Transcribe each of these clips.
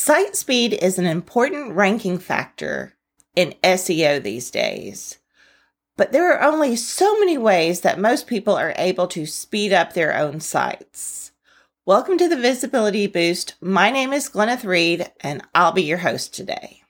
Site speed is an important ranking factor in SEO these days. But there are only so many ways that most people are able to speed up their own sites. Welcome to the Visibility Boost. My name is Glenneth Reed, and I'll be your host today.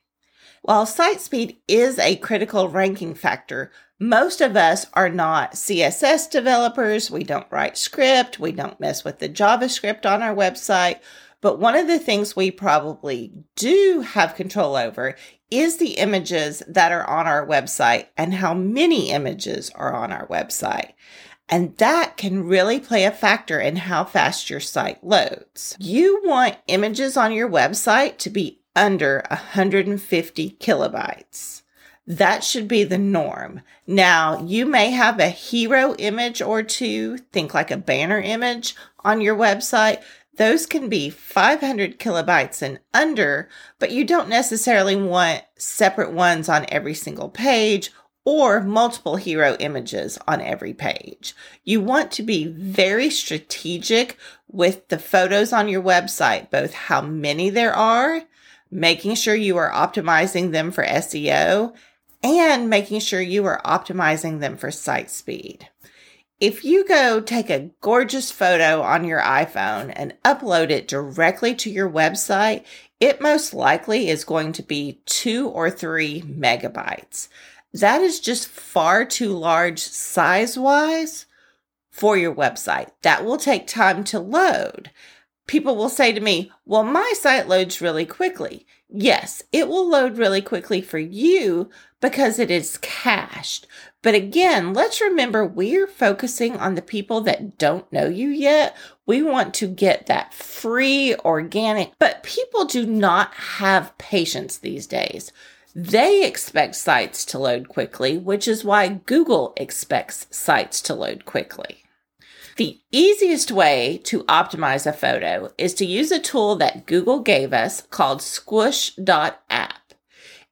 While site speed is a critical ranking factor, most of us are not CSS developers. We don't write script. We don't mess with the JavaScript on our website. But one of the things we probably do have control over is the images that are on our website and how many images are on our website. And that can really play a factor in how fast your site loads. You want images on your website to be under 150 kilobytes. That should be the norm. Now, you may have a hero image or two, think like a banner image on your website, those can be 500 kilobytes and under, but you don't necessarily want separate ones on every single page or multiple hero images on every page. You want to be very strategic with the photos on your website, both how many there are, making sure you are optimizing them for SEO, and making sure you are optimizing them for site speed. If you go take a gorgeous photo on your iPhone and upload it directly to your website, it most likely is going to be two or three megabytes. That is just far too large size wise for your website. That will take time to load. People will say to me, well, my site loads really quickly. Yes, it will load really quickly for you because it is cached. But again, let's remember we're focusing on the people that don't know you yet. We want to get that free, organic, but people do not have patience these days. They expect sites to load quickly, which is why Google expects sites to load quickly. The easiest way to optimize a photo is to use a tool that Google gave us called squoosh.app.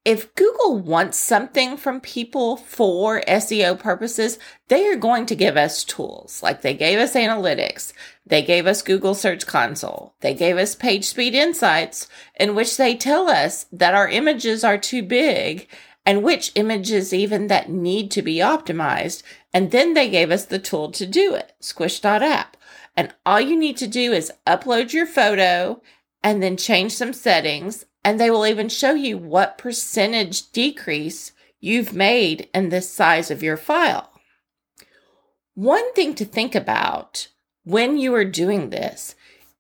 If Google wants something from people for SEO purposes, they are going to give us tools. Like they gave us analytics, they gave us Google Search Console, they gave us Page Speed Insights, in which they tell us that our images are too big and which images even that need to be optimized. And then they gave us the tool to do it, squoosh.app. And all you need to do is upload your photo and then change some settings. And they will even show you what percentage decrease you've made in the size of your file. One thing to think about when you are doing this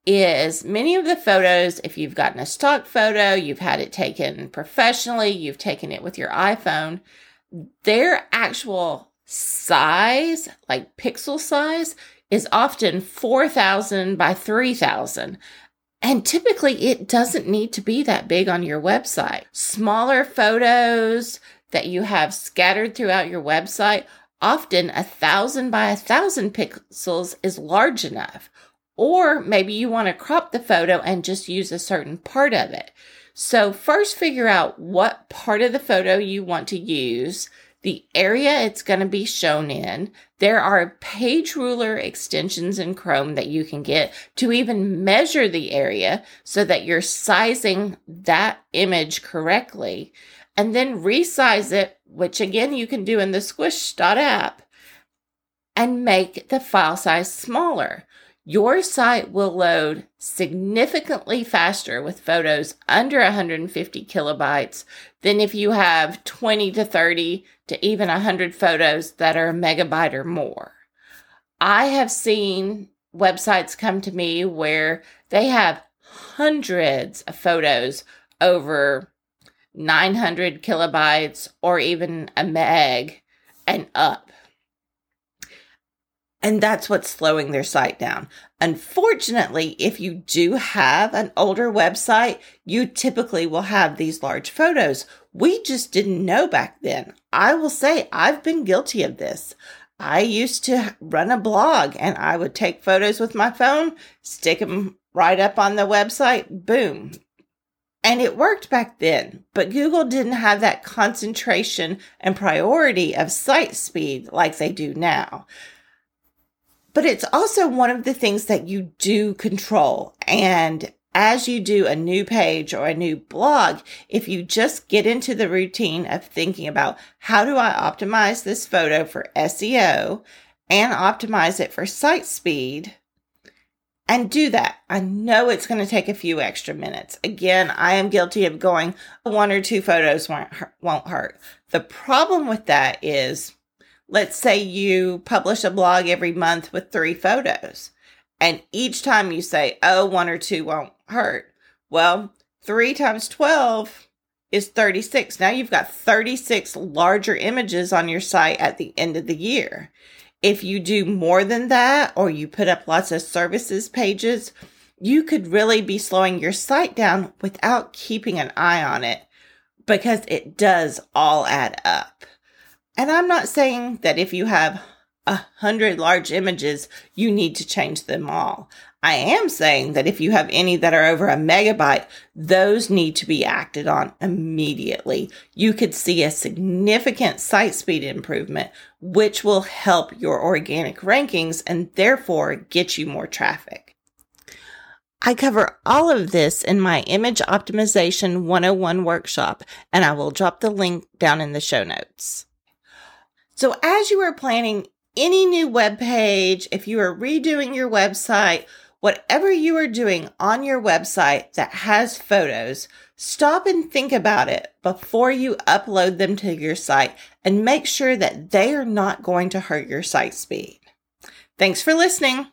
is many of the photos, if you've gotten a stock photo, you've had it taken professionally, you've taken it with your iPhone, their actual size, like pixel size, is often 4,000 by 3,000. And typically, it doesn't need to be that big on your website. Smaller photos that you have scattered throughout your website, often a thousand by a thousand pixels is large enough. Or maybe you want to crop the photo and just use a certain part of it. So first figure out what part of the photo you want to use, the area it's going to be shown in. There are page ruler extensions in Chrome that you can get to even measure the area so that you're sizing that image correctly and then resize it, which again you can do in the squoosh.app and make the file size smaller. Your site will load significantly faster with photos under 150 kilobytes than if you have 20 to 30 to even 100 photos that are a megabyte or more. I have seen websites come to me where they have hundreds of photos over 900 kilobytes or even a meg and up. And that's what's slowing their site down. Unfortunately, if you do have an older website, you typically will have these large photos. We just didn't know back then. I will say I've been guilty of this. I used to run a blog and I would take photos with my phone, stick them right up on the website, boom. And it worked back then, but Google didn't have that concentration and priority of site speed like they do now but it's also one of the things that you do control. And as you do a new page or a new blog, if you just get into the routine of thinking about how do I optimize this photo for SEO and optimize it for site speed, and do that. I know it's going to take a few extra minutes. Again, I am guilty of going one or two photos won't hurt. The problem with that is, let's say you publish a blog every month with three photos. And each time you say, oh, one or two won't hurt. Well, three times 12 is 36. Now you've got 36 larger images on your site at the end of the year. If you do more than that, or you put up lots of services pages, you could really be slowing your site down without keeping an eye on it because it does all add up. And I'm not saying that if you have a hundred large images, you need to change them all. I am saying that if you have any that are over a megabyte, those need to be acted on immediately. You could see a significant site speed improvement, which will help your organic rankings and therefore get you more traffic. I cover all of this in my image optimization 101 workshop, and I will drop the link down in the show notes. So as you are planning any new web page, if you are redoing your website, whatever you are doing on your website that has photos, stop and think about it before you upload them to your site and make sure that they are not going to hurt your site speed. Thanks for listening.